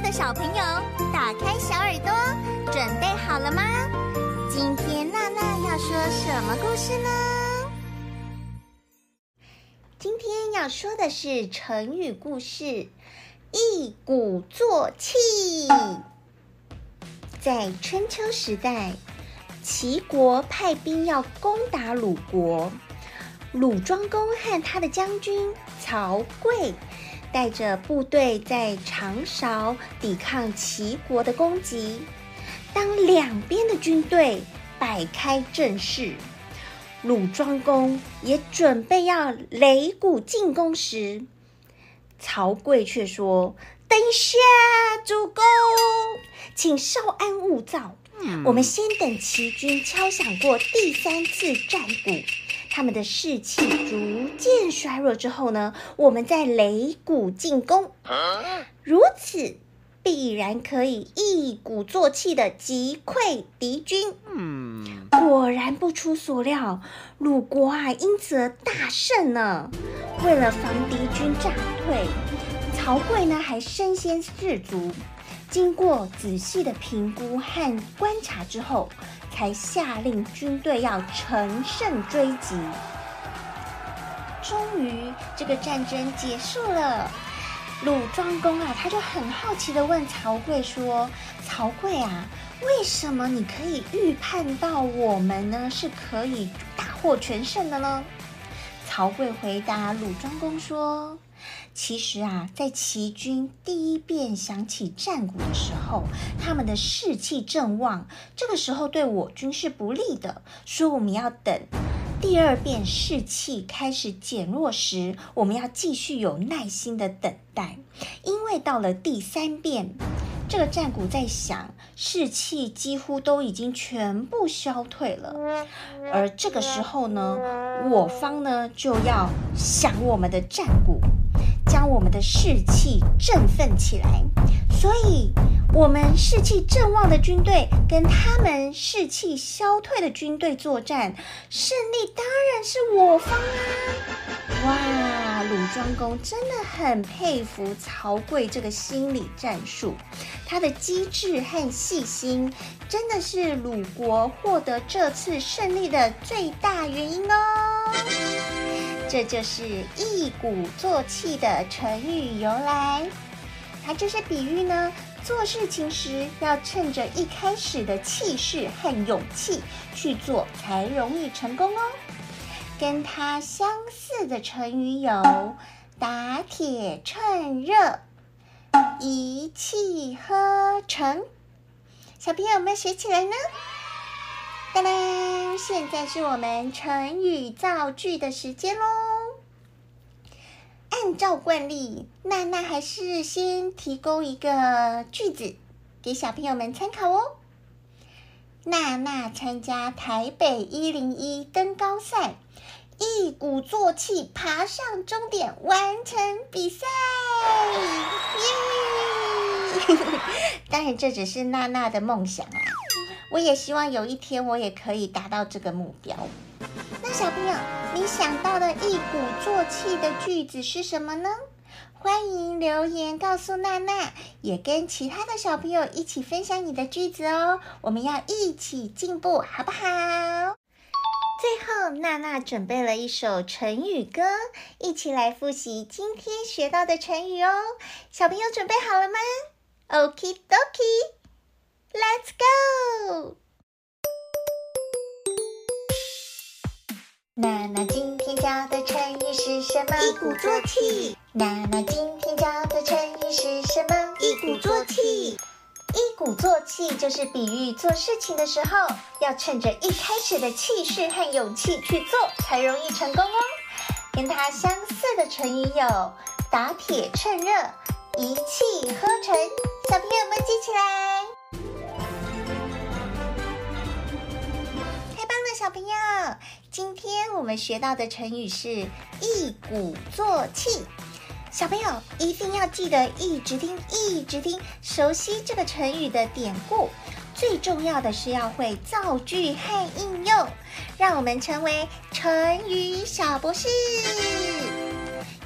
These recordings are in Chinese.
的小朋友，打开小耳朵，准备好了吗？今天娜娜要说什么故事呢？今天要说的是成语故事“一鼓作气”。在春秋时代，齐国派兵要攻打鲁国，鲁庄公和他的将军曹刿。带着部队在长勺抵抗齐国的攻击。当两边的军队摆开阵势，鲁庄公也准备要擂鼓进攻时，曹刿却说：“等一下，主公，请稍安勿躁，我们先等齐军敲响过第三次战鼓。”他们的士气逐渐衰弱之后呢，我们再擂鼓进攻，如此必然可以一鼓作气的击溃敌军。果然不出所料，鲁国啊因此而大胜呢。为了防敌军诈退，曹刿呢还身先士卒，经过仔细的评估和观察之后。才下令军队要乘胜追击。终于，这个战争结束了。鲁庄公啊，他就很好奇地问曹刿说：“曹刿啊，为什么你可以预判到我们呢是可以大获全胜的呢？”曹刿回答鲁庄公说。其实啊，在齐军第一遍响起战鼓的时候，他们的士气正旺，这个时候对我军是不利的。所以我们要等第二遍士气开始减弱时，我们要继续有耐心的等待，因为到了第三遍，这个战鼓在响，士气几乎都已经全部消退了。而这个时候呢，我方呢就要响我们的战鼓。将我们的士气振奋起来，所以，我们士气正旺的军队跟他们士气消退的军队作战，胜利当然是我方啊！哇，鲁庄公真的很佩服曹刿这个心理战术，他的机智和细心，真的是鲁国获得这次胜利的最大原因哦。这就是一鼓作气的成语由来，它就是比喻呢，做事情时要趁着一开始的气势和勇气去做，才容易成功哦。跟它相似的成语有打铁趁热、一气呵成，小朋友们学起来呢？当当，现在是我们成语造句的时间喽。按照惯例，娜娜还是先提供一个句子给小朋友们参考哦。娜娜参加台北一零一登高赛，一鼓作气爬上终点，完成比赛。耶！当然，这只是娜娜的梦想啊。我也希望有一天我也可以达到这个目标。那小朋友，你想到的一鼓作气的句子是什么呢？欢迎留言告诉娜娜，也跟其他的小朋友一起分享你的句子哦。我们要一起进步，好不好？最后，娜娜准备了一首成语歌，一起来复习今天学到的成语哦。小朋友准备好了吗？Okie doke。Let's go！娜娜今天教的成语是什么？一鼓作气。娜娜今天教的成语是什么？一鼓作气。一鼓作气就是比喻做事情的时候，要趁着一开始的气势和勇气去做，才容易成功哦。跟它相似的成语有打铁趁热、今天我们学到的成语是一鼓作气。小朋友一定要记得一直听，一直听，熟悉这个成语的典故。最重要的是要会造句和应用，让我们成为成语小博士。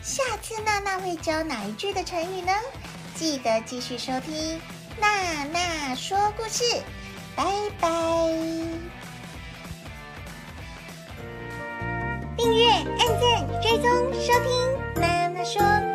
下次娜娜会教哪一句的成语呢？记得继续收听娜娜说故事，拜拜。收听妈妈说。